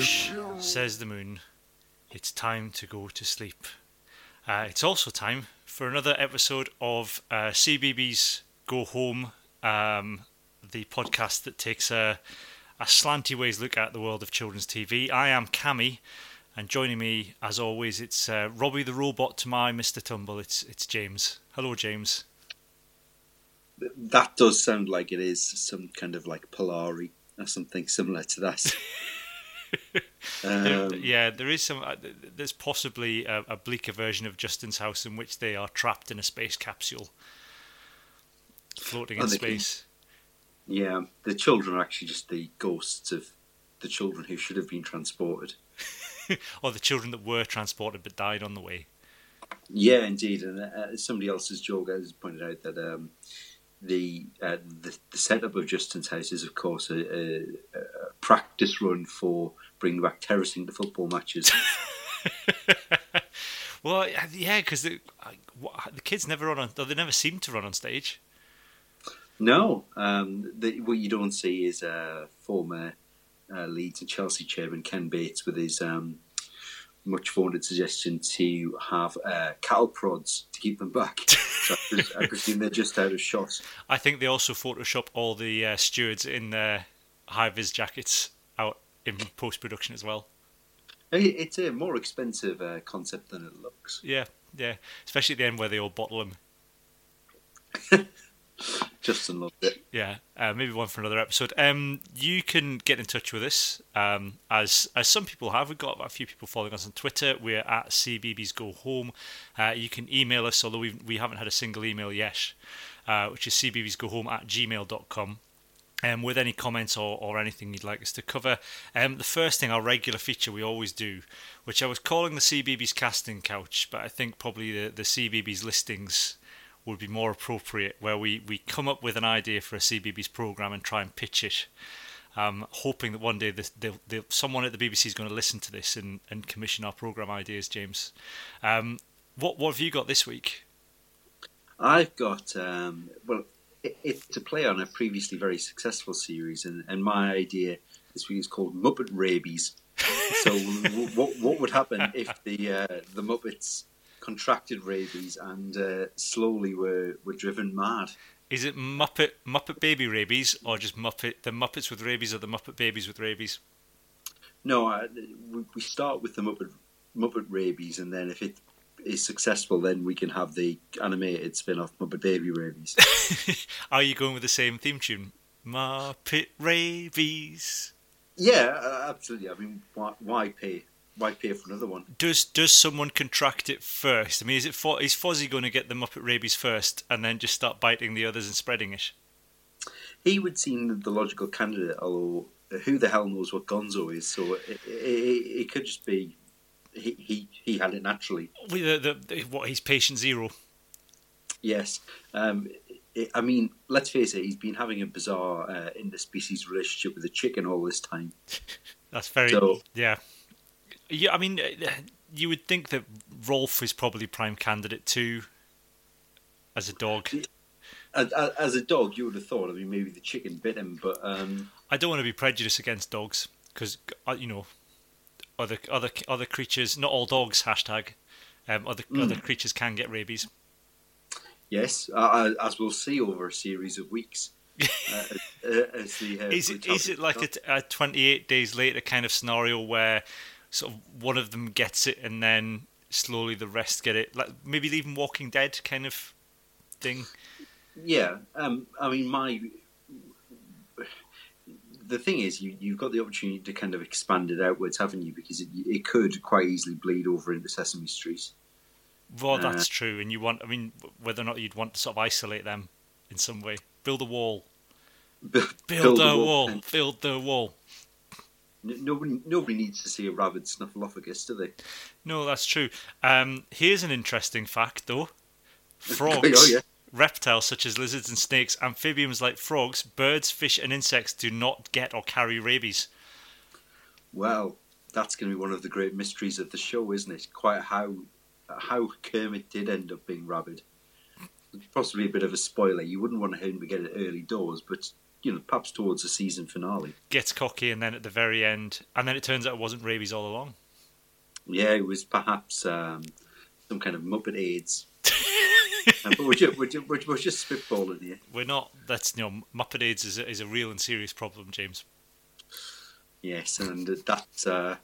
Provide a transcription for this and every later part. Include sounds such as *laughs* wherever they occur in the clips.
Hush, says the moon. It's time to go to sleep. Uh, it's also time for another episode of uh, CBeebies Go Home, um, the podcast that takes a, a slanty ways look at the world of children's TV. I am Cami, and joining me, as always, it's uh, Robbie the robot to my Mr. Tumble. It's it's James. Hello, James. That does sound like it is some kind of like Polari or something similar to that. *laughs* There- Um, yeah, there is some. Uh, there's possibly a, a bleaker version of Justin's house in which they are trapped in a space capsule, floating in Oh, they can- space. yeah, the children are actually just the ghosts of the children who should have been transported. *laughs* or the children that were transported but died on the way. Yeah, indeed. And uh, somebody else's joke has pointed out that um, the, uh, the the setup of Justin's house is, of course, a, a, a practice run for bringing back terracing to football matches. *laughs* *laughs* Well, yeah, because the, the kids never run on. They never seem to run on stage. No, um, the, what you don't see is uh, former uh, Leeds and Chelsea chairman Ken Bates with his um, much vaunted suggestion to have uh, cattle prods to keep them back. *laughs* so pres- I presume they're just out of shot. I think they also Photoshop all the uh, stewards in their high vis jackets out in post production as well. It's a more expensive uh, concept than it looks. Yeah, yeah. Especially at the end where they all bottle them. *laughs* *laughs* Justin loved it. Yeah, uh, maybe one for another episode. Um, you can get in touch with us, um, as as some people have. We've got a few people following us on Twitter. We're at CBeebies Go Home. Uh, you can email us, although we we haven't had a single email yet, uh, which is CBeebies Go Home at gmail.com. Um, with any comments or, or anything you'd like us to cover. Um, the first thing, our regular feature we always do, which I was calling the CBeebies casting couch, but I think probably the, the CBeebies listings would be more appropriate, where we, we come up with an idea for a CBeebies program and try and pitch it, um, hoping that one day this, they'll, they'll, someone at the BBC is going to listen to this and, and commission our program ideas. James, um, what what have you got this week? I've got um, well, it, it's to play on a previously very successful series, and, and my idea this week is called Muppet Rabies. so, *laughs* what what would happen if the uh, the Muppets contracted rabies and uh, slowly were were driven mad? Is it Muppet Muppet Baby Rabies or just Muppet the Muppets with rabies or the Muppet Babies with rabies? No, I, we, we start with the Muppet Muppet Rabies, and then if it is successful, then we can have the animated spin-off Muppet Baby Rabies. *laughs* Are you going with the same theme tune? Muppet Rabies. yeah, uh, absolutely. I mean, why, why pay? Why pay for another one? Does does someone contract it first? I mean, is it is Fozzie going to get the Muppet rabies first and then just start biting the others and spreading it? He would seem the logical candidate, although who the hell knows what Gonzo is? So it, it, it could just be he, he he had it naturally. With the, the, the what? He's patient zero. Yes. Um, it, I mean, let's face it. He's been having a bizarre uh, interspecies relationship with a chicken all this time. *laughs* That's very So- yeah. Yeah, I mean, uh, you would think that Rolf is probably prime candidate too, as a dog. As, as a dog, you would have thought. I mean, maybe the chicken bit him, but um, I don't want to be prejudiced against dogs because you know other other other creatures. Not all dogs. Hashtag. Um, other other creatures can get rabies. yes, uh, as we'll see over a series of weeks. *laughs* uh, uh, as the, uh, Is it is it like a 28 days later kind of scenario where sort of one of them gets it and then slowly the rest get it? Like maybe even Walking Dead kind of thing. Yeah, um, I mean, my the thing is, you you've got the opportunity to kind of expand it outwards, haven't you? Because it, it could quite easily bleed over into Sesame Street. Well, that's true, and you want. I mean, whether or not you'd want to sort of isolate them in some way, build a wall, Build, build, the a wall, and build the wall. Nobody, nobody needs to see a rabid snuffleupagus, do they? No, that's true. Um, here's an interesting fact, though. *laughs* Frogs, Oh, yeah. reptiles such as lizards and snakes, amphibians like frogs, birds, fish, and insects do not get or carry rabies. Well, that's going to be one of the great mysteries of the show, isn't it? Quite how how Kermit did end up being rabid. Possibly a bit of a spoiler. You wouldn't want him to get it early doors, but you know, perhaps towards the season finale. Gets cocky, and then at the very end, and then it turns out it wasn't rabies all along. Yeah, it was perhaps um, some kind of Muppet AIDS. *laughs* But we're just, we're, just, we're, we're just spitballing here. We're not. That's you know, Muppet AIDS is a, is a real and serious problem, James. Yes, and that's uh,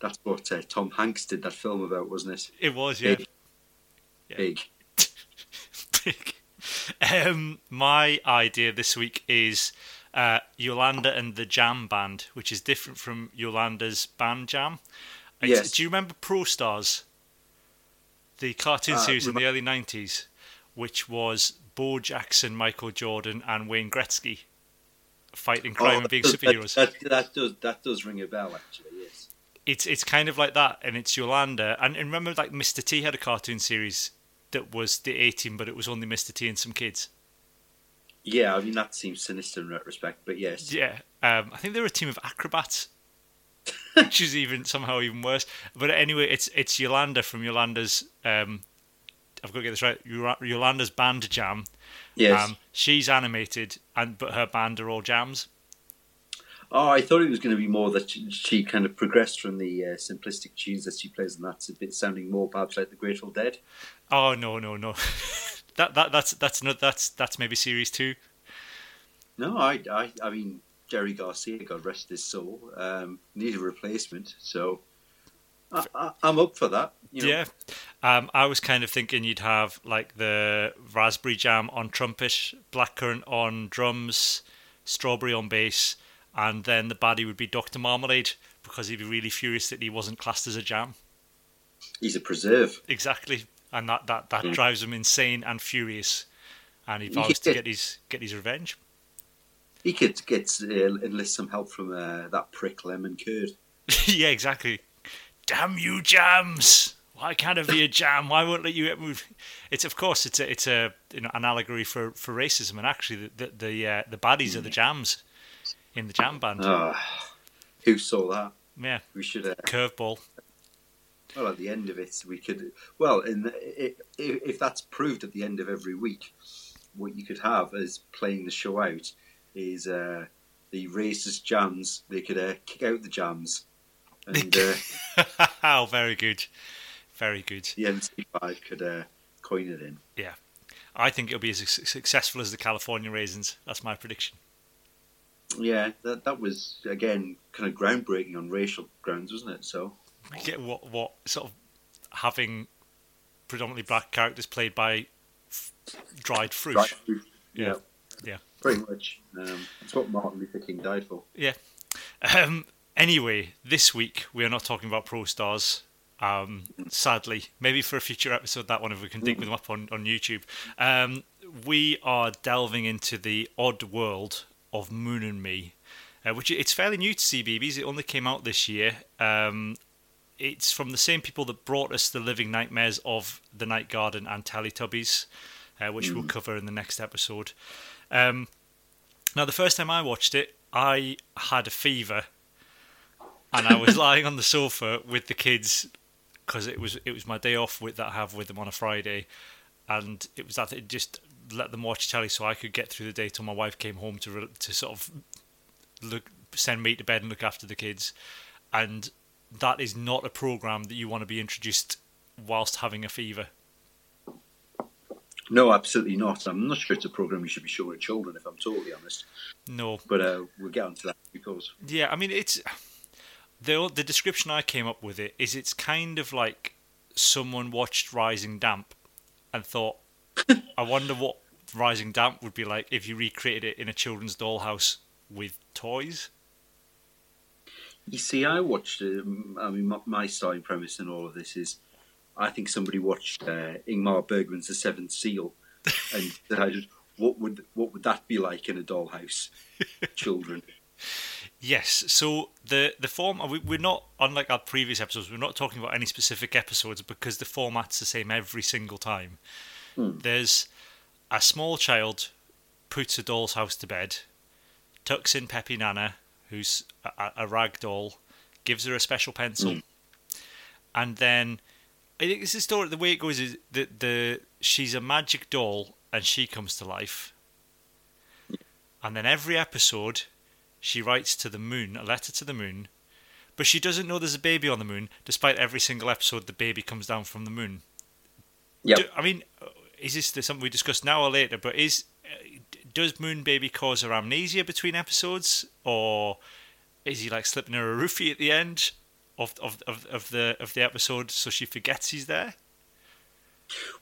that's what uh, Tom Hanks did that film about, wasn't it? It was, yeah. Big. Yeah. Big. *laughs* Big. *laughs* Um, my idea this week is uh, Yolanda and the Jam Band, which is different from Yolanda's Band Jam. It's- Yes. Do you remember Pro Stars? The cartoon Uh, series in the early 90s, which was Bo Jackson, Michael Jordan, and Wayne Gretzky fighting crime and being does- superheroes. That, that, that does that does ring a bell, actually. Yes. it's it's kind of like that, and it's Yolanda. And, and remember, like Mr. T had a cartoon series that was the 18, but it was only Mr. T and some kids. Yeah, I mean that seems sinister in retrospect, but yes. Yeah, um, I think they were a team of acrobats, *laughs* which is even somehow even worse. But anyway, it's it's Yolanda from Yolanda's. Um, I've got to get this right. Yolanda's band jam. Yes. Um, she's animated, and but her band are all jams. oh, I thought it was going to be more that she, she kind of progressed from the uh, simplistic tunes that she plays, and that's a bit sounding more perhaps like the Grateful Dead. Oh no no no, *laughs* that that that's that's not that's that's maybe series two. No, I, I, I mean Jerry Garcia, God rest his soul, um, needed a replacement, so I, I, I'm up for that. You know. Yeah. Um, I was kind of thinking you'd have like the raspberry jam on trumpet, blackcurrant on drums, strawberry on bass, and then the baddie would be Dr. Marmalade because he'd be really furious that he wasn't classed as a jam. He's a preserve. Exactly. And that, that, that Mm. drives him insane and furious. And he vows to get his get his revenge. He could get uh, enlist some help from uh, that prick Lemon Curd. *laughs* yeah, exactly. Damn you, jams! Why can't it be a jam? Why won't let you get moved? It's of course it's a it's a you know, an allegory for, for racism, and actually the the the, uh, the baddies are the jams in the jam band. Ah, who saw that? yeah, We should. Uh, curveball. Well, at the end of it, we could. Well, in the, if that's proved at the end of every week, what you could have as playing the show out is uh, the racist jams. They could uh, kick out the jams, and uh, *laughs* oh, very good, very good. the MC5 could uh, coin it in. Yeah, I think it'll be as successful as the California raisins. That's my prediction. Yeah, that that was again kind of groundbreaking on racial grounds, wasn't it? So Get what what sort of having predominantly black characters played by f- dried fruit. Right. Yeah. Yeah. pretty much. Um, that's what Martin Luther King died for. Yeah. Um, anyway, this week we are not talking about Pro Stars. Um, sadly, maybe for a future episode, that one if we can dig them up on on YouTube. Um, we are delving into the odd world of Moon and Me, uh, which it's fairly new to CBeebies. It only came out this year. Um, it's from the same people that brought us the Living Nightmares of the Night Garden and Teletubbies, uh, which we'll cover in the next episode. Um, now, the first time I watched it, I had a fever and I was *laughs* lying on the sofa with the kids because it was it was my day off with that I have with them on a Friday, and it was that it just let them watch telly so I could get through the day till my wife came home to re- to sort of look send me to bed and look after the kids, and that is not a program that you want to be introduced whilst having a fever. No, absolutely not. I'm not sure it's a program you should be showing children, if I'm totally honest. No, But uh, we'll get onto that because Yeah, I mean it's the the description I came up with it is it's kind of like someone watched Rising Damp and thought, *laughs* I wonder what Rising Damp would be like if you recreated it in a children's dollhouse with toys. You see, I watched. Um, I mean, my, my starting premise in all of this is, I think somebody watched uh, Ingmar Bergman's The Seventh Seal, *laughs* and decided what would what would that be like in a dollhouse? *laughs* Children. Yes, so the the form we, we're not unlike our previous episodes. We're not talking about any specific episodes because the format's the same every single time. There's a small child puts a doll's house to bed, tucks in Pepi Nana, who's a, a rag doll, gives her a special pencil, hmm. and then I think this is the story. The way it goes is that the she's a magic doll and she comes to life, and then every episode she writes to the moon a letter to the moon, but she doesn't know there's a baby on the moon. Despite every single episode, the baby comes down from the moon. Do, I mean, is this something we discuss now or later? But is does Moon Baby cause her amnesia between episodes, or is he like slipping her a roofie at the end of of, of, of the of the episode so she forgets he's there?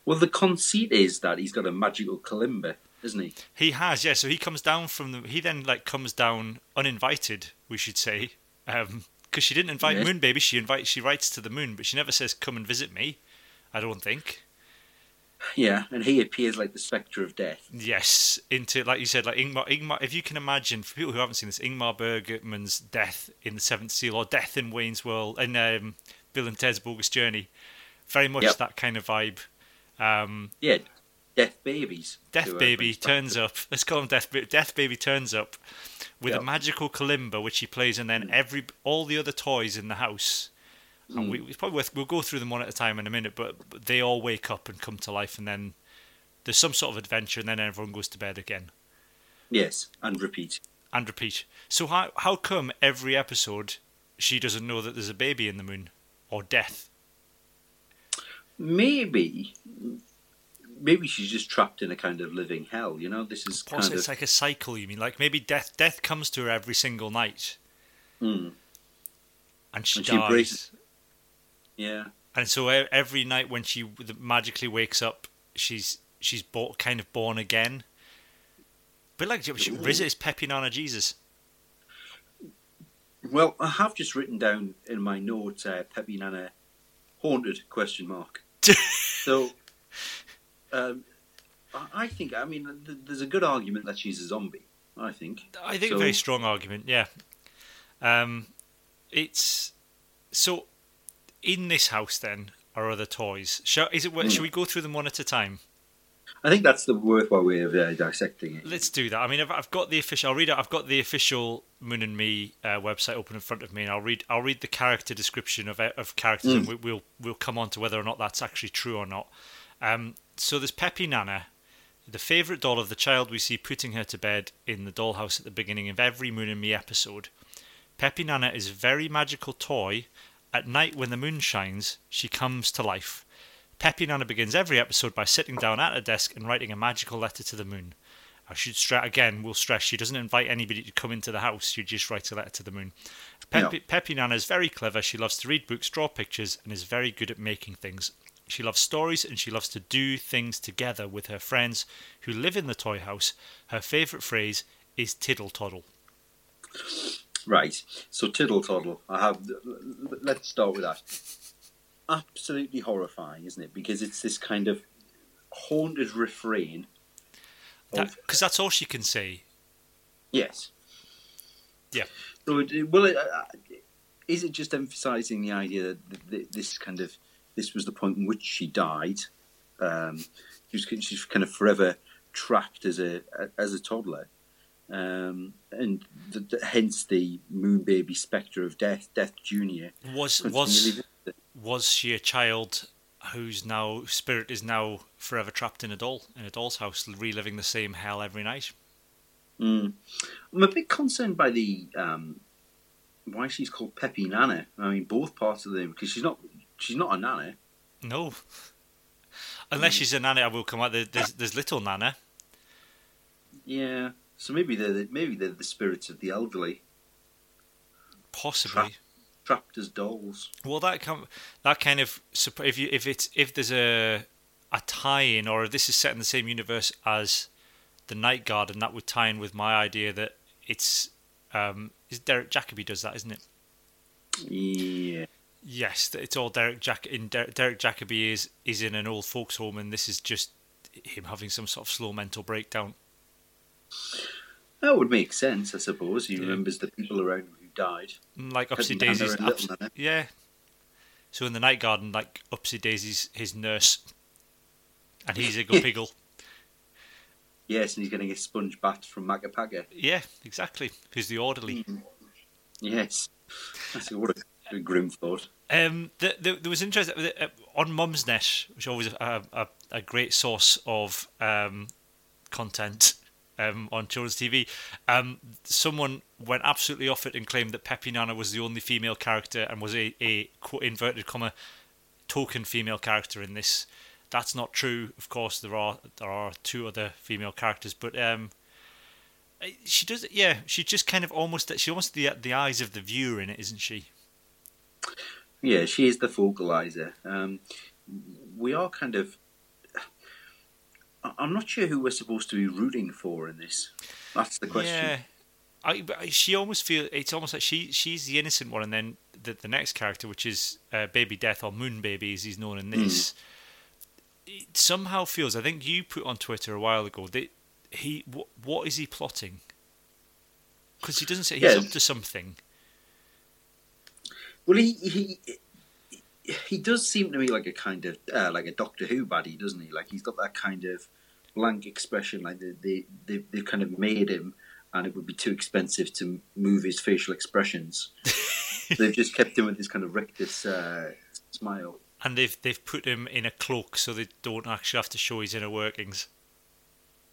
Well, the conceit is that he's got a magical kalimba, isn't he? He has, yeah. So he comes down from the. He then like comes down uninvited, we should say, um, because she didn't invite Yes. Moon Baby. She invites. She writes to the moon, but she never says, "Come and visit me." I don't think. Yeah, and he appears like the spectre of death. Yes, into like you said, like Ingmar. Ingmar. If you can imagine, for people who haven't seen this, Ingmar Bergman's death in the Seventh Seal or death in Wayne's World and um, Bill and Ted's Bogus Journey, very much Yep. that kind of vibe. Um, Yeah, death babies. Death Baby turns up. *laughs* Let's call him Death. Ba- Death Baby turns up with a magical kalimba, which he plays, and then every all the other toys in the house. And we, it's probably worth. We'll go through them one at a time in a minute, but but they all wake up and come to life, and then there's some sort of adventure, and then everyone goes to bed again Yes, and repeat. and repeat. So how how come every episode she doesn't know that there's a baby in the moon or death? Maybe, maybe she's just trapped in a kind of living hell. You know, this is kind Possibly of it's like a cycle. You mean like maybe death death comes to her every single night, Hmm. and she And she dies. embraces- yeah. And so every night when she magically wakes up, she's she's bo- kind of born again. But like she visits Pepi Nana Jesus. Well, I have just written down in my notes uh, Pepi Nana haunted question mark. *laughs* so, um, I- I think I mean there's a good argument that she's a zombie. I think. I think So- a very strong argument. Yeah. Um, it's so in this house then are other toys. Shall, is it? Should we go through them one at a time? I think that's the worthwhile way of uh, dissecting it. Let's do that. I mean, I've, I've got the official. I'll read. it. I've got the official Moon and Me uh, website open in front of me, and I'll read. I'll read the character description of of characters, and we, we'll we'll come on to whether or not that's actually true or not. Um, so there's Pepi Nana, the favourite doll of the child we see putting her to bed in the dollhouse at the beginning of every Moon and Me episode. Pepi Nana is a very magical toy. At night, when the moon shines, she comes to life. Pepi Nana begins every episode by sitting down at a desk and writing a magical letter to the moon. I should stress again. We'll stress she doesn't invite anybody to come into the house. She just writes a letter to the moon. Pepi, Yeah. Pepi Nana is very clever. She loves to read books, draw pictures, and is very good at making things. She loves stories and she loves to do things together with her friends who live in the toy house. Her favourite phrase is tiddle toddle. Right. So Tiddle Toddle. I have. Let's start with that. Absolutely horrifying, isn't it? Because it's this kind of haunted refrain. Because that's all she can say. yes. Yeah. So, it, well, it, uh, is it just emphasising the idea that th- this kind of this was the point in which she died? Um, she was, she's kind of forever trapped as a as a toddler, um, and the, the, hence the moon baby spectre of death, Death Junior. Was was was she a child whose now spirit is now forever trapped in a doll in a doll's house, reliving the same hell every night? Mm. I'm a bit concerned by the um, why she's called Pepi Nana. I mean, both parts of the because she's not she's not a nana. No, unless she's a nana, I will come out. There's there's little nana. Yeah, so maybe they're the, maybe they're the spirits of the elderly, possibly trapped, trapped as dolls. Well, that com- that kind of if you if it's if there's a a tie-in or if this is set in the same universe as the Night Garden, and that would tie in with my idea that it's um, is Derek Jacobi does that, isn't it? Yeah. Yes, it's all Derek Jack in Der- Derek Jacobi is is in an old folks home, and this is just him having some sort of slow mental breakdown. That would make sense, I suppose. He yeah. remembers the people around him who died. Mm, like Upsy Daisy's. Ups- yeah. So in the Night Garden, like Upsy Daisy's his nurse, and he's a Igglepiggle. *laughs* yes, and he's getting a sponge bath from Makka Pakka. Yeah, exactly. Who's the orderly? Mm. Yes. That's what a, a grim thought. Um, the, the, there was interest uh, on Mumsnet, which is always a, a, a great source of um, content um, on children's TV. Um, someone went absolutely off it and claimed that Pepi Nana was the only female character and was a, a quote inverted comma token female character in this. That's not true. Of course, there are there are two other female characters, but um, she does. Yeah, she just kind of almost she almost the the eyes of the viewer in it, isn't she? Yeah, she is the focalizer. Um, we are kind of I'm not sure who we're supposed to be rooting for in this. That's the question. Yeah. I, she almost feel it's almost like she she's the innocent one, and then the the next character, which is uh, Baby Death or Moon Baby, as he's known in this, mm. it somehow feels. I think you put on Twitter a while ago that he what, what is he plotting? Because he doesn't say he's up to something. Well, he he he does seem to me like a kind of uh, like a Doctor Who baddie, doesn't he? Like he's got that kind of blank expression, like they they they they've kind of made him, and it would be too expensive to move his facial expressions. *laughs* they've just kept him with this kind of rictus uh, smile. And they've they've put him in a cloak so they don't actually have to show his inner workings.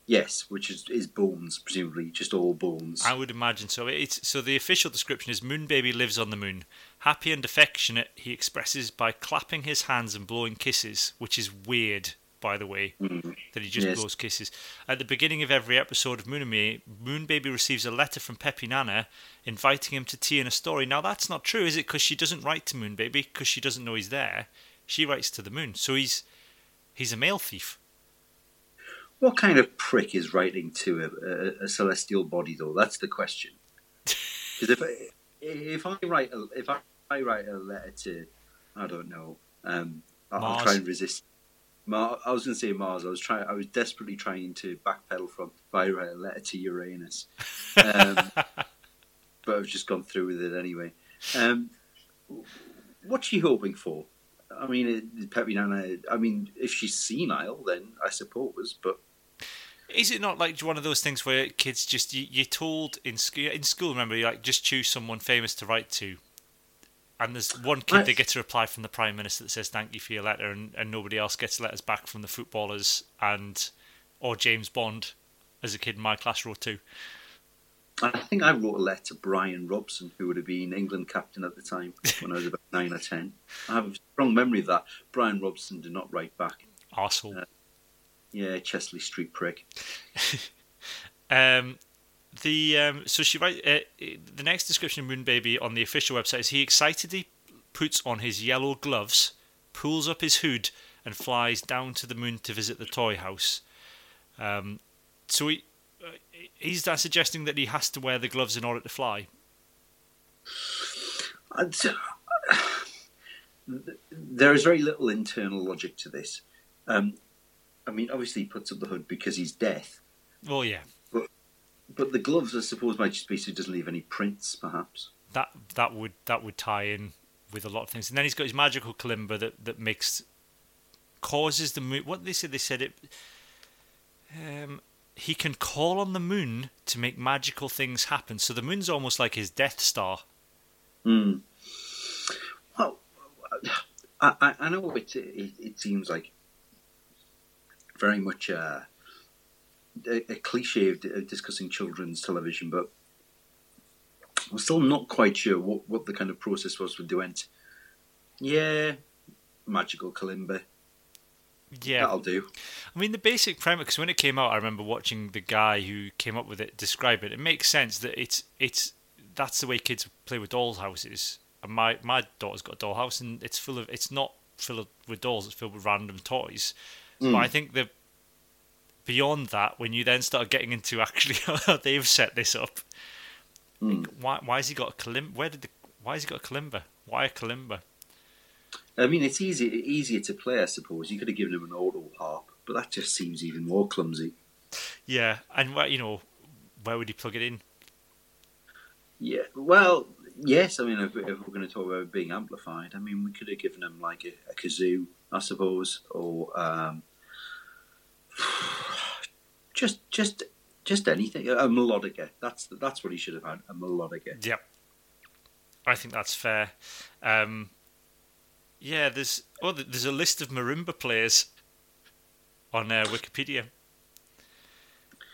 Yes, which is, is bones, presumably just all bones. I would imagine so. It's so the official description is Moon Baby lives on the moon. Happy and affectionate, he expresses by clapping his hands and blowing kisses, which is weird, by the way, mm. that he just yes. blows kisses. At the beginning of every episode of Moon and Me, Moon Baby receives a letter from Pepi Nana inviting him to tea and a story. Now that's not true, is it? Because she doesn't write to Moon Baby because she doesn't know he's there. She writes to the moon, so he's he's a mail thief. What kind of prick is writing to a, a, a celestial body, though? That's the question. *laughs* Because if I, if I write a, if I, I, write a letter to, I don't know, um, I'll try and resist. Mar- I was going to say Mars. I was trying. I was desperately trying to backpedal from. If I write a letter to Uranus, um, *laughs* but I've just gone through with it anyway. Um, what's she hoping for? I mean, Pepi Nana. I mean, if she's senile, then I suppose. But is it not like one of those things where kids just you, you're told in school? In school, remember, you like just choose someone famous to write to, and there's one kid I, that gets a reply from the prime minister that says thank you for your letter, and, and nobody else gets letters back from the footballers and or James Bond, as a kid in my class wrote to. I think I wrote a letter to Brian Robson, who would have been England captain at the time *laughs* when I was about nine or ten. I have a strong memory of that. Brian Robson did not write back. Arsehole. Uh, yeah, Chester-le-Street prick. *laughs* um, the um, so she write uh, the next description of Moon Baby on the official website is he excitedly puts on his yellow gloves, pulls up his hood, and flies down to the moon to visit the toy house. Um, so he uh, is that suggesting that he has to wear the gloves in order to fly? *sighs* There is very little internal logic to this. Um, I mean, obviously he puts up the hood because he's death. Oh yeah. But but the gloves, I suppose, might just be so he doesn't leave any prints, perhaps. That that would that would tie in with a lot of things, and then he's got his magical kalimba that that makes causes the moon. what they said they said it. Um, he can call on the moon to make magical things happen. So the moon's almost like his Death Star. Mm. Well, I, I, I know it, it, it seems like very much uh, a, a cliche of, of discussing children's television, but I'm still not quite sure what, what the kind of process was with Duent. Yeah, magical kalimba. Yeah, that'll do. I mean, the basic premise. Because when it came out, I remember watching the guy who came up with it describe it. It makes sense that it's it's that's the way kids play with dolls houses. And my my daughter's got a doll house, and it's full of it's not filled with dolls. It's filled with random toys. Mm. But I think the beyond that, when you then start getting into actually *laughs* how they've set this up, mm. why why has he got a kalimba? Where did the why has he got a kalimba? Why a kalimba? I mean, it's easy, easier to play, I suppose. You could have given him an auto harp, but that just seems even more clumsy. Yeah, and you know, where would he plug it in? Yeah, well, yes. I mean, if, if we're going to talk about being amplified, I mean, we could have given him like a, a kazoo, I suppose, or um, *sighs* just, just, just anything. A melodica. That's that's what he should have had. A melodica. Yep. I think that's fair. Um, yeah, there's oh, there's a list of marimba players on uh, Wikipedia.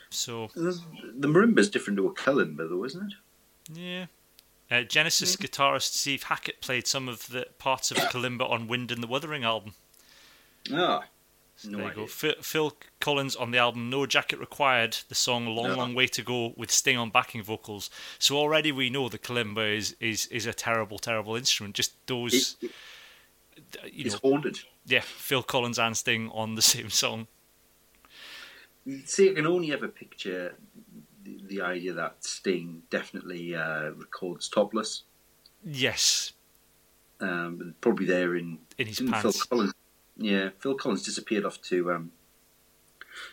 So the marimba is different to a kalimba, though, isn't it? Yeah. Uh, Genesis yeah. guitarist Steve Hackett played some of the parts of kalimba on "Wind in the Wuthering" album. Ah, so no there you go. Phil, Phil, Collins on the album "No Jacket Required," the song "Long no. Long Way to Go" with Sting on backing vocals. So already we know the kalimba is is, is a terrible, terrible instrument. Just those. It, it, you it's know, haunted. Yeah, Phil Collins and Sting on the *laughs* same song. See, I can only ever picture the, idea that Sting definitely uh, records topless. Yes. Um, probably there in in his pants. Phil Collins, yeah, Phil Collins disappeared off to um,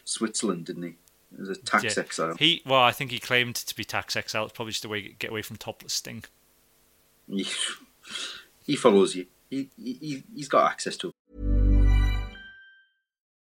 Switzerland, didn't he? As a tax yeah. exile. He well, I think he claimed to be tax exile. It's probably just a way to get away from topless Sting. *laughs* he follows you he, he, he's got access to.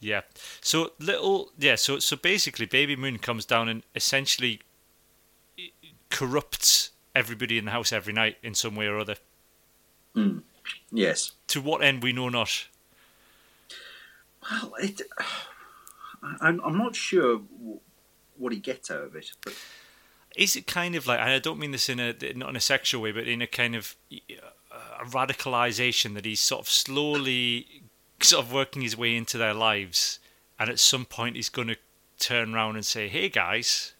Yeah. So little yeah, so so basically Baby Moon comes down and essentially corrupts everybody in the house every night in some way or other. Mm. Yes. To what end we know not. Well, it, *sighs* I'm, I'm not sure what he gets out of it. But... Is it kind of like, I don't mean this in a not in a sexual way, but in a kind of a radicalization that he's sort of slowly sort of working his way into their lives, and at some point he's going to turn around and say, "Hey guys,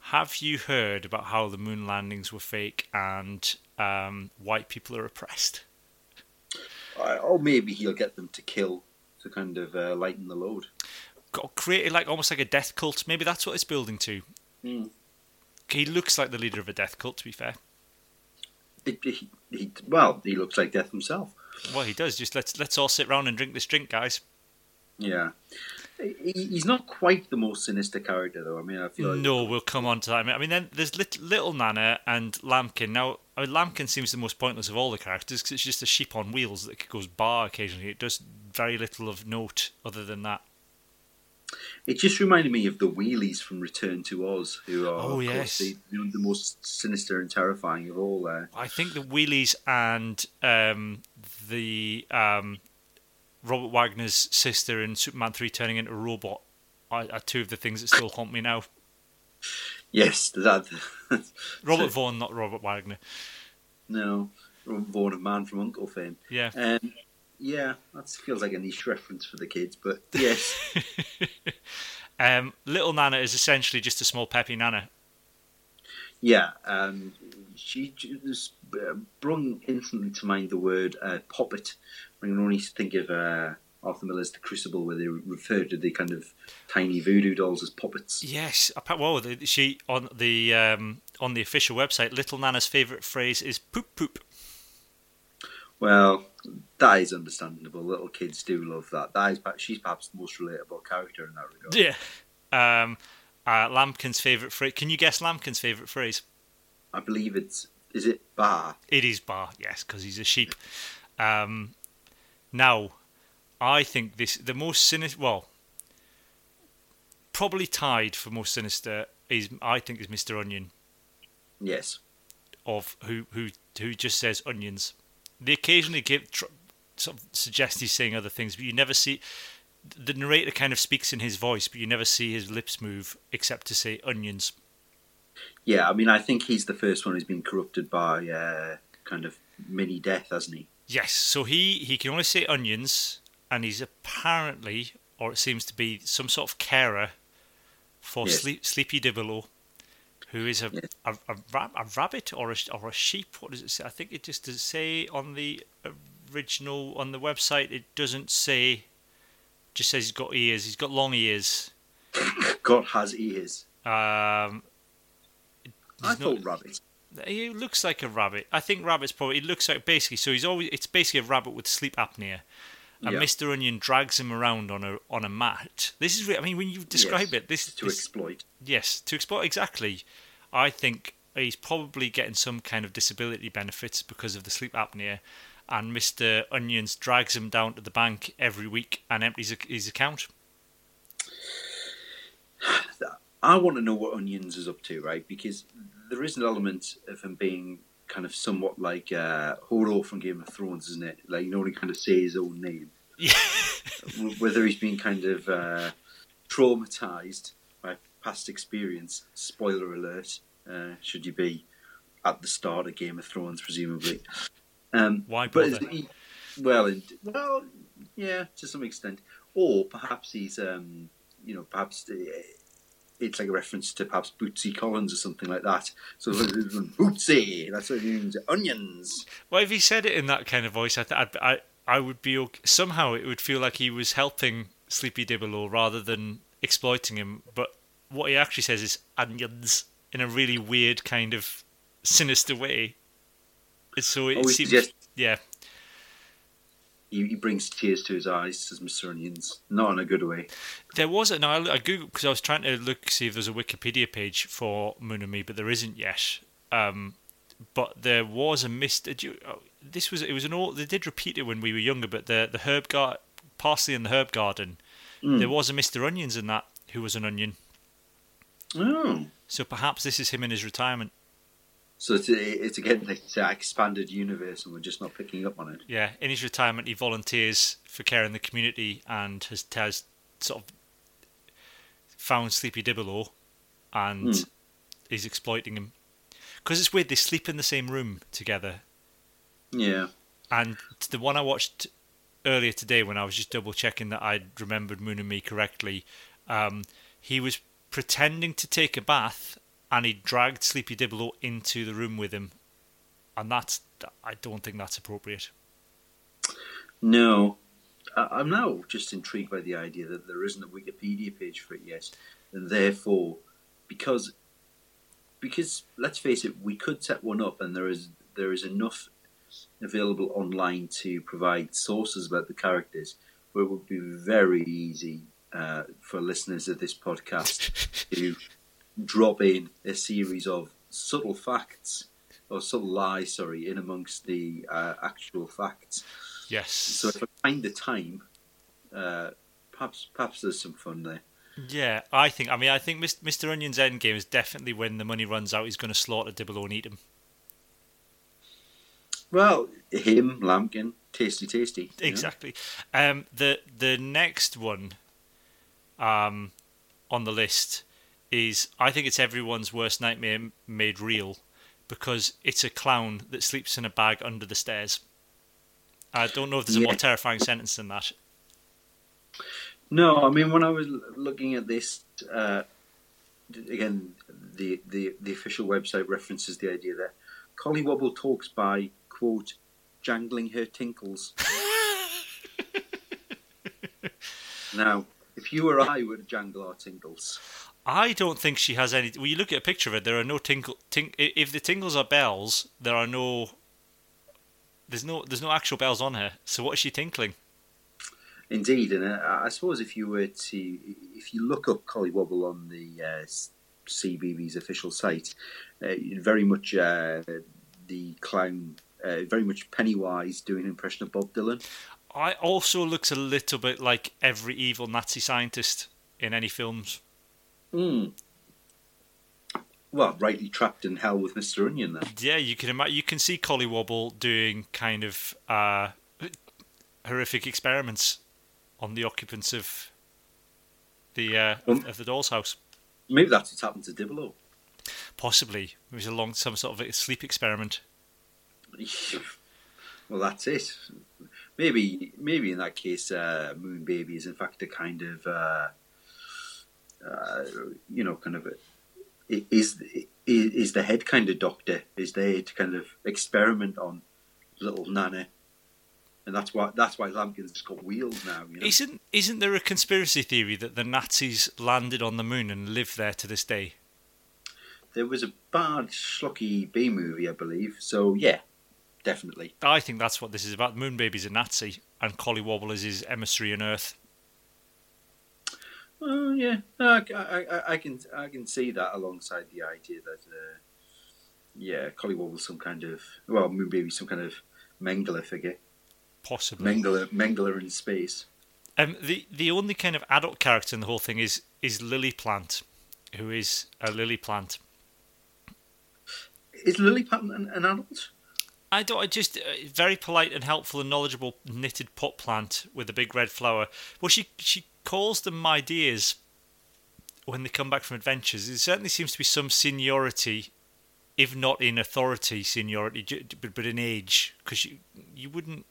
have you heard about how the moon landings were fake and um, white people are oppressed?" Uh, or maybe he'll get them to kill to kind of uh, lighten the load. Got created like almost like a death cult. Maybe that's what it's building to. Mm. He looks like the leader of a death cult. To be fair, it, he, he, well, he looks like death himself. Well, he does. Just let's let's all sit around and drink this drink, guys. Yeah. He- He's not quite the most sinister character, though. I mean, I feel like No, we'll come on to that. I mean, I mean then there's little, little Nana and Lambkin. Now, I mean, Lambkin seems the most pointless of all the characters because it's just a sheep on wheels that goes bar occasionally. It does very little of note other than that. It just reminded me of the Wheelies from Return to Oz, who are, Oh, of yes. course, the, the most sinister and terrifying of all. Uh, I think the Wheelies and um, the um, Robert Wagner's sister in Superman 3 turning into a robot are, are two of the things that still haunt me now. yes, that. *laughs* Robert Vaughn, not Robert Wagner. no, Robert Vaughn of Man from Uncle fame. Yeah. Um, yeah, that feels like a niche reference for the kids, but yes. *laughs* Um, Little Nana is essentially just a small Pepi Nana. Yeah, um, she just uh, brung instantly to mind the word uh, poppet. I can only think of uh, Arthur Miller's The Crucible, where they refer to the kind of tiny voodoo dolls as puppets. Yes, well, she on the um, on the official website, Little Nana's favourite phrase is "poop poop." Well, that is understandable. Little kids do love that. That is, she's perhaps the most relatable character in that regard. Yeah. Um, uh, Lambkin's favourite phrase. Can you guess Lambkin's favourite phrase? I believe it's is it bar. It is bar, yes, because he's a sheep. Um, now, I think this the most sinister. Well, probably tied for most sinister is I think is Mister Onion Yes. of who who who just says onions. They occasionally give tr- sort of suggest he's saying other things, but you never see. The narrator kind of speaks in his voice, but you never see his lips move except to say onions. Yeah, I mean, I think he's the first one who's been corrupted by uh, kind of mini death, hasn't he? Yes, so he, he can only say onions, and he's apparently, or it seems to be, some sort of carer for Yes. Sleep, Sleepy Dibble, who is a, a, a, a rabbit or a, or a sheep. What does it say? I think it just does say on the original, on the website, it doesn't say, just says he's got ears. He's got long ears. *laughs* God has ears. Um, I thought rabbit. He looks like a rabbit. I think rabbit's probably. It looks like basically. So he's always. It's basically a rabbit with sleep apnea, and Yeah. Mister Onion drags him around on a on a mat. This is. I mean, when you describe Yes, it, this to this- exploit. Yes, to exploit exactly. I think he's probably getting some kind of disability benefits because of the sleep apnea, and Mister Onions drags him down to the bank every week and empties his account. *sighs* I want to know what Onions is up to, right? Because there is an element of him being kind of somewhat like uh, Hodor from Game of Thrones, isn't it? Like, you know, he kind of say his own name. Yeah. *laughs* Whether he's been kind of uh, traumatized by past experience. Spoiler alert, uh, should you be at the start of Game of Thrones, presumably. Um, Why but bother? he- well, in, well, yeah, to some extent. Or perhaps he's, um, you know, perhaps uh, it's like a reference to perhaps Bootsy Collins or something like that. So *laughs* Bootsy, that's what it means. Onions. Well, if he said it in that kind of voice, I th- I'd, I I would be okay. somehow it would feel like he was helping Sleepy Dibble rather than exploiting him. But what he actually says is onions in a really weird kind of sinister way. So it Oh, seems, suggests- yeah, He, he brings tears to his eyes, says Mr. Onions. Not in a good way. There was a no. I, I googled because I was trying to look see if there's a Wikipedia page for Me, but there isn't yet. Um, but there was a mist. Did you? Oh, this was it was an old. They did repeat it when we were younger, but the the herb gar parsley in the herb garden. Mm. There was a Mister Onions in that who was an onion. Oh. So perhaps this is him in his retirement. So it's, it's again it's an expanded universe, and we're just not picking up on it. Yeah, in his retirement, he volunteers for care in the community and has, has sort of found Sleepy Dibble and Hmm. is exploiting him. Because it's weird, they sleep in the same room together. Yeah. And the one I watched earlier today, when I was just double checking that I'd remembered Moon and Me correctly, um, he was pretending to take a bath and he dragged Sleepy Dibble into the room with him. And that's, I don't think that's appropriate. No, I'm now just intrigued by the idea that there isn't a Wikipedia page for it yet, and therefore, because because let's face it, we could set one up, and there is there is enough available online to provide sources about the characters. where it would be very easy uh, for listeners of this podcast *laughs* to drop in a series of subtle facts or subtle lies, sorry, in amongst the uh, actual facts. Yes. So if I find the time, uh, perhaps perhaps there's some fun there. Yeah, I think. I mean, I think Mr. Onion's end game is definitely when the money runs out, he's going to slaughter Dibble and eat him. Well, him, Lambkin, tasty, tasty. Exactly. Um, the the next one, um, on the list is I think it's everyone's worst nightmare made real, because it's a clown that sleeps in a bag under the stairs. I don't know if there's a Yeah. more terrifying sentence than that. No, I mean when I was looking at this, uh, again, the, the the official website references the idea that Collie Wobble talks by quote jangling her tinkles. *laughs* now, if you or I were to jangle our tinkles, I don't think she has any. When you look at a picture of it, there are no tinkle. Tink, if the tingles are bells, there are no. There's no. There's no actual bells on her. So what is she tinkling? indeed, and uh, I suppose if you were to if you look up Collywobble on the uh, CBeebies official site, uh, very much uh, the clown, uh, very much Pennywise doing an impression of Bob Dylan. I also looks a little bit like every evil Nazi scientist in any films. Hmm. Well, rightly trapped in hell with Mr. Onion then. Yeah, you can imagine. You can see Collywobble doing kind of uh, horrific experiments on the occupants of the uh, of, of the doll's house. Maybe that's what's happened to Dibillo. Possibly it was a long some sort of a sleep experiment. *laughs* well, that's it. Maybe, maybe in that case, uh, Moon Baby is in fact a kind of, uh, uh, you know, kind of a, is is the head kind of doctor is there to kind of experiment on little Nana, and that's why that's why Lambkin's got wheels now. You know? Isn't isn't there a conspiracy theory that the Nazis landed on the moon and live there to this day? There was a bad schlocky B movie, I believe. So yeah, definitely. I think that's what this is about. Moon Baby's a Nazi, and Collywobble is his emissary on Earth. Well, yeah, I, I, I, I can I can see that alongside the idea that uh, yeah, was some kind of well, maybe some kind of Mengele figure, Possibly. Mengele Mengele in space. Um, the the only kind of adult character in the whole thing is is Lily Plant, who is a lily plant. Is Lily Plant an, an adult? I don't. I just uh, very polite and helpful and knowledgeable knitted pot plant with a big red flower. Well, she she calls them my dears when they come back from adventures. It certainly seems to be some seniority, if not in authority, seniority, but, but in age. Because you you wouldn't.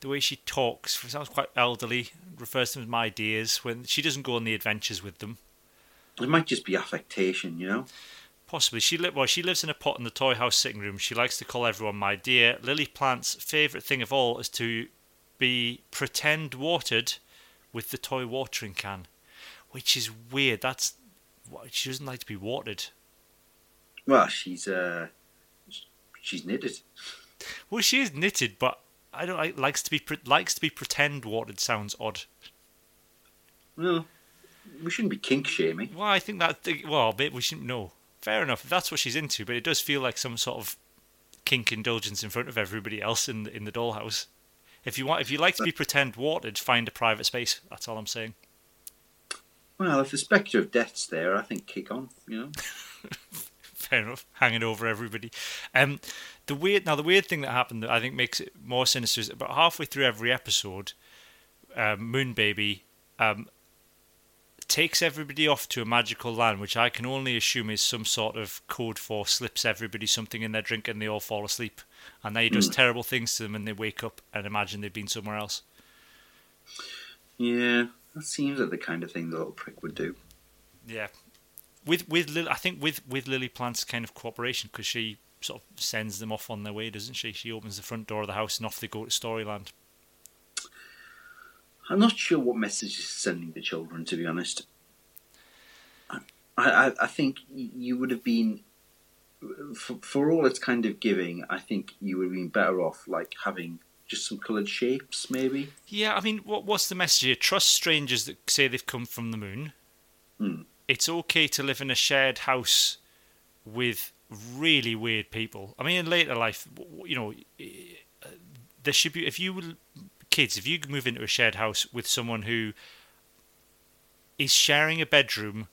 The way she talks sounds quite elderly. Refers to them as my dears when she doesn't go on the adventures with them. It might just be affectation, you know. Possibly. She li- well, she lives in a pot in the toy house sitting room. She likes to call everyone my dear. Lily Plant's favourite thing of all is to be pretend watered with the toy watering can, which is weird. That's she doesn't like to be watered. Well, she's uh, she's knitted. Well, she is knitted, but I don't like likes to be pre- likes to be pretend watered. Sounds odd. Well, we shouldn't be kink shaming. Well, I think that well, we shouldn't know. Fair enough if that's what she's into, but it does feel like some sort of kink indulgence in front of everybody else in the, in the dollhouse. If you want, if you like to be pretend watered, find a private space. That's all I'm saying. Well, if the spectre of death's there, I think kick on. You know. *laughs* Fair enough, hanging over everybody. Um, the weird now, the weird thing that happened that I think makes it more sinister is about halfway through every episode, um, Moon Baby um, takes everybody off to a magical land, which I can only assume is some sort of code for slips everybody something in their drink and they all fall asleep, and then he does Hmm. terrible things to them and they wake up and imagine they've been somewhere else. Yeah, that seems like the kind of thing the little prick would do. Yeah, with with Lil, I think with with Lily Plant's kind of cooperation because she sort of sends them off on their way, doesn't she? She opens the front door of the house and off they go to Storyland. I'm not sure what message is sending the children, to be honest. I, I, I think you would have been, for, for all it's kind of giving, I think you would have been better off like having just some coloured shapes, maybe. Yeah, I mean, what what's the message here? Trust strangers that say they've come from the moon. Hmm. It's okay to live in a shared house with really weird people. I mean, in later life, you know, eh, there should be if you kids if you move into a shared house with someone who is sharing a bedroom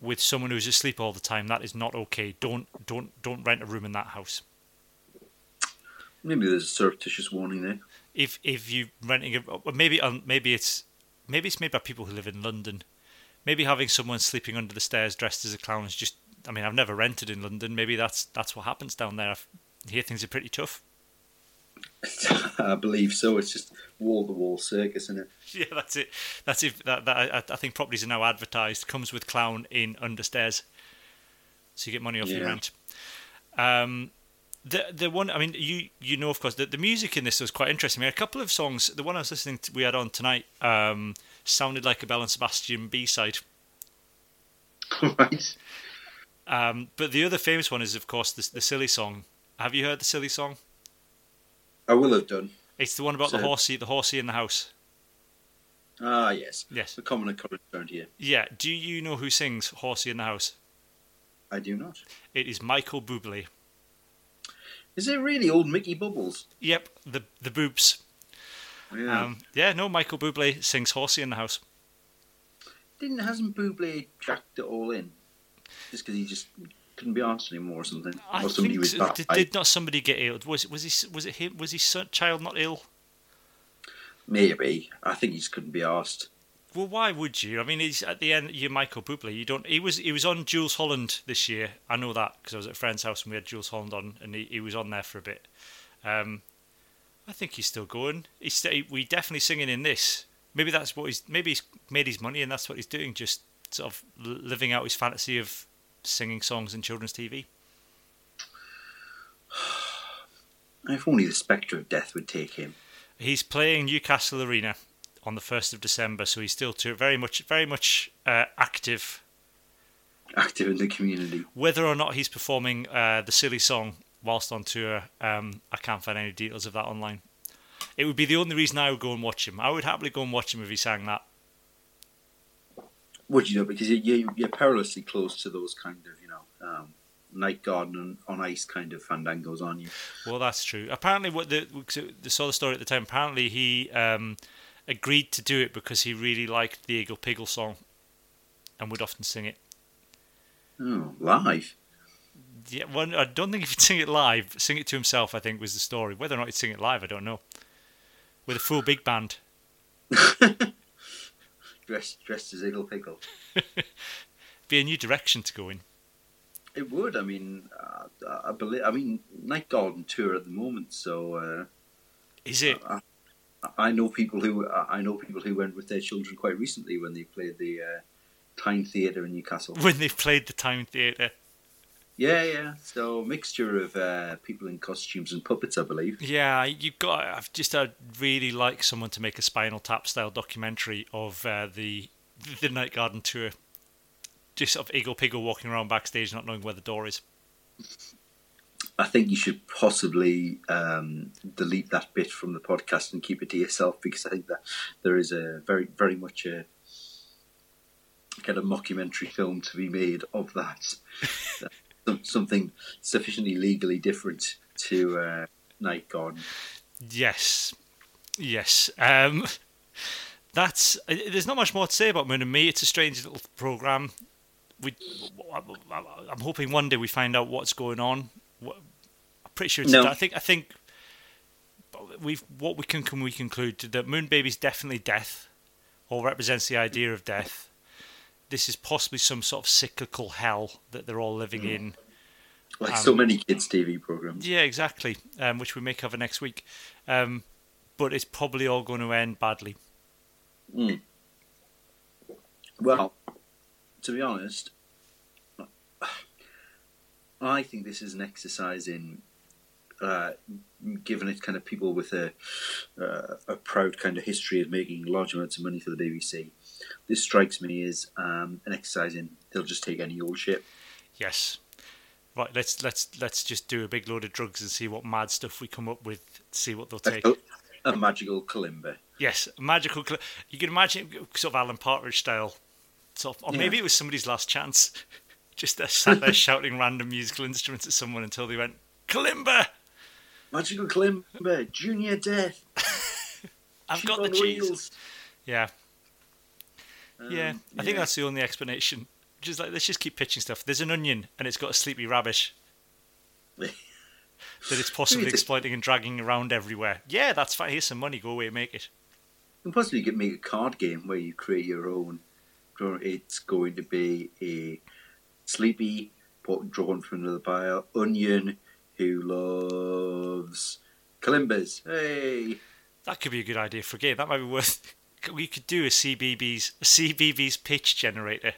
with someone who's asleep all the time, that is not okay. Don't don't don't rent a room in that house. Maybe there's a surreptitious warning there. if if you renting a maybe um, maybe it's maybe it's made by people who live in London. Maybe having someone sleeping under the stairs dressed as a clown is just. I mean, I've never rented in London. Maybe that's that's what happens down there. I hear things are pretty tough. *laughs* I believe so. It's just wall to wall circus, isn't it? *laughs* Yeah, that's it. That's it. That, that I, I think properties are now advertised. Comes with clown in understairs, so you get money off your rent. Um, the the one I mean, you you know of course the, the music in this was quite interesting. I mean, a couple of songs. The one I was listening to, we had on tonight, um, sounded like a Belle and Sebastian B side. *laughs* right. Um, but the other famous one is, of course, the, the silly song. Have you heard the silly song? I will have done. It's the one about the horsey, the horsey in the house. Ah, yes. Yes. The common occurrence around here. Yeah. Do you know who sings "Horsey in the House"? I do not. It is Michael Bublé. Is it really old Mickey Bubbles? Yep, the the boobs. Yeah. Um, yeah, no, Michael Bublé sings "Horsey in the House." Didn't hasn't Bublé jacked it all in? Just because he just couldn't be asked anymore or something? I or somebody was so. did, did not somebody get ill? Was was he was it him? Was his son, child not ill? Maybe. I think he just couldn't be asked. Well, why would you? I mean, he's at the end. You're Michael Bublé. You don't. He was. He was on Jools Holland this year. I know that because I was at a friend's house and we had Jools Holland on, and he, he was on there for a bit. Um, I think he's still going. He's st- we definitely singing in this. Maybe that's what he's. Maybe he's made his money and that's what he's doing. Just sort of living out his fantasy of singing songs in children's TV. *sighs* If only the spectre of death would take him. He's playing Newcastle Arena on the first of December, so he's still too, very much, very much uh, active. Active in the community. Whether or not he's performing uh, the silly song whilst on tour, um, I can't find any details of that online. It would be the only reason I would go and watch him. I would happily go and watch him if he sang that. Would you know? Because you, you, you're perilously close to those kind of, you know, um, night garden on ice kind of fandangos aren't you. Well, that's true. Apparently, what the saw the story at the time. Apparently, he um, agreed to do it because he really liked the Igglepiggle song, and would often sing it. Oh, live. Yeah, well, I don't think he'd *laughs* sing it live. Sing it to himself, I think, was the story. Whether or not he'd sing it live, I don't know. With a full big band. *laughs* Dressed, dressed as Igglepiggle. *laughs* Be a new direction to go in. It would. I mean, uh, I believe. I mean, Night Garden tour at the moment. So uh, Is it? I, I know people who I know people who went with their children quite recently when they played the uh, Tyne Theatre in Newcastle. When they've played the Tyne Theatre. Yeah, yeah. So mixture of uh, people in costumes and puppets, I believe. Yeah, you've got. I've just. I'd really like someone to make a Spinal Tap style documentary of uh, the the Night Garden tour. Just sort of Igglepiggle walking around backstage, not knowing where the door is. I think you should possibly um, delete that bit from the podcast and keep it to yourself because I think that there is a very, very much a kind of mockumentary film to be made of that. *laughs* Some- Something sufficiently legally different to uh, Night Garden. Yes, yes. Um, that's. uh, There's not much more to say about Moon and Me. It's a strange little program. We, I'm hoping one day we find out what's going on. I'm pretty sure. It's, No. I think. I think. We've what we can can we conclude that Moon Baby's definitely death, or represents the idea of death. This is possibly some sort of cyclical hell that they're all living in. Like Um, so many kids' TV programs. Yeah, exactly. Um, which we may cover next week. Um, but it's probably all going to end badly. Mm. Well, to be honest, *sighs* I think this is an exercise in uh, giving it kind of people with a uh, a proud kind of history of making large amounts of money for the BBC. This strikes me as um, an exercise in they'll just take any old shit. Yes. right, let's let's let's just do a big load of drugs and see what mad stuff we come up with. See what they'll take. A, magical kalimba. Yes, magical. You can imagine sort of Alan Partridge style, sort of, or Yeah. maybe it was somebody's last chance. *laughs* Just there, sat there shouting *laughs* random musical instruments at someone until they went kalimba. Magical kalimba, Junior Death. *laughs* I've Cheap got the cheese. wheels. Yeah, yeah. Um, I think yeah. that's the only explanation. Just like let's just keep pitching stuff. There's an onion and it's got a sleepy rabbit *laughs* that it's possibly exploiting and dragging around everywhere. Yeah, that's fine. Here's some money. Go away and make it. And possibly you could make a card game where you create your own. It's going to be a sleepy, but drawn from another pile onion who loves kalimbas. Hey, That could be a good idea for a game. That might be worth. We could do a CBeebies a CBeebies pitch generator.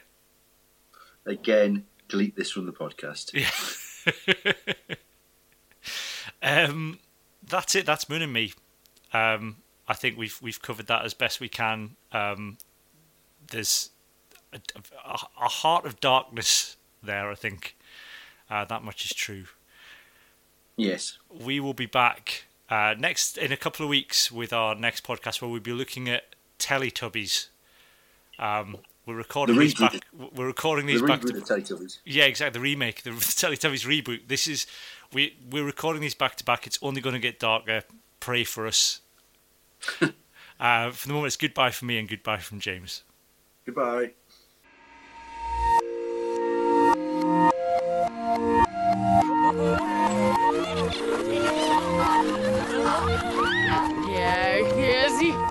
again, delete this from the podcast. Yeah. *laughs* um, that's it. That's Moon and me. Um, I think we've we've covered that as best we can. Um, there's a, a, a heart of darkness there. I think uh, that much is true. Yes, We will be back uh, next in a couple of weeks with our next podcast, where we'll be looking at Teletubbies. Um, we're recording The these reboot. back. We're recording the these back. reboot of Teletubbies. Yeah, exactly. The remake, the *laughs* Teletubbies reboot. This is we we're recording these back to back. It's only going to get darker. Pray for us. *laughs* uh, for the moment, it's goodbye from me and goodbye from James. Goodbye. Yeah,